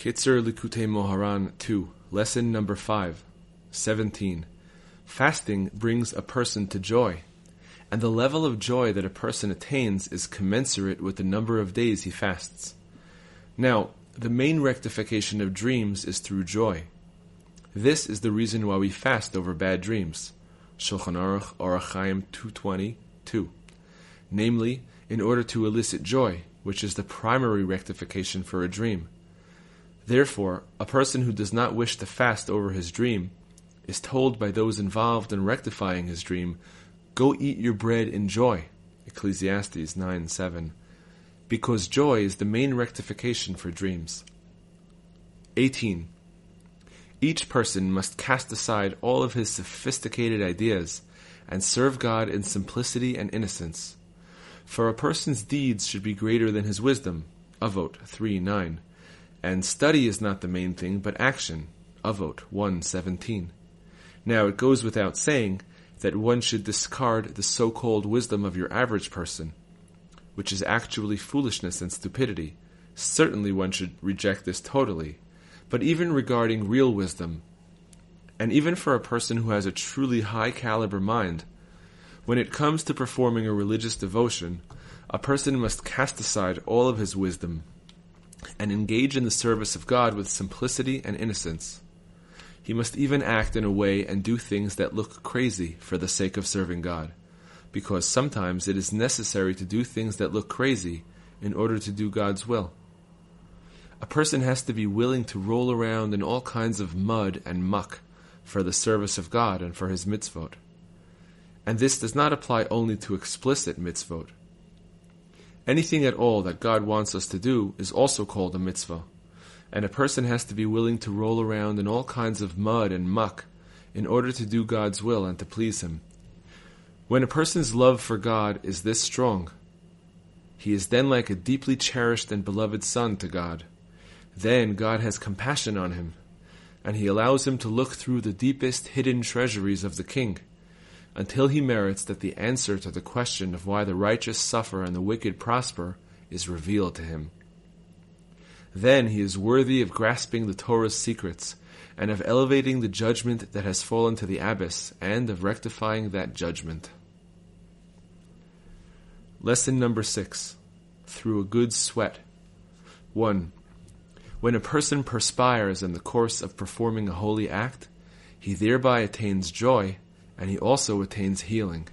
Kitzur Likutei Moharan 2, Lesson number 5, 17. Fasting brings a person to joy, and the level of joy that a person attains is commensurate with the number of days he fasts. Now, the main rectification of dreams is through joy. This is the reason why we fast over bad dreams. Shulchan Aruch Orach Chaim 222. Namely, in order to elicit joy, which is the primary rectification for a dream. Therefore, a person who does not wish to fast over his dream is told by those involved in rectifying his dream, Go eat your bread in joy. Ecclesiastes 9 7. Because joy is the main rectification for dreams. 18. Each person must cast aside all of his sophisticated ideas and serve God in simplicity and innocence. For a person's deeds should be greater than his wisdom. Avot 3 9 and study is not the main thing, but action. Avot 1.17. Now it goes without saying that one should discard the so-called wisdom of your average person, which is actually foolishness and stupidity. Certainly one should reject this totally. But even regarding real wisdom, and even for a person who has a truly high caliber mind, when it comes to performing a religious devotion, a person must cast aside all of his wisdom and engage in the service of God with simplicity and innocence. He must even act in a way and do things that look crazy for the sake of serving God, because sometimes it is necessary to do things that look crazy in order to do God's will. A person has to be willing to roll around in all kinds of mud and muck for the service of God and for his mitzvot. And this does not apply only to explicit mitzvot. Anything at all that God wants us to do is also called a mitzvah, and a person has to be willing to roll around in all kinds of mud and muck in order to do God's will and to please Him. When a person's love for God is this strong, he is then like a deeply cherished and beloved son to God. Then God has compassion on him, and he allows him to look through the deepest hidden treasuries of the king until he merits that the answer to the question of why the righteous suffer and the wicked prosper is revealed to him. Then he is worthy of grasping the Torah's secrets and of elevating the judgment that has fallen to the abyss and of rectifying that judgment. Lesson number six Through a good sweat. 1. When a person perspires in the course of performing a holy act, he thereby attains joy and he also attains healing.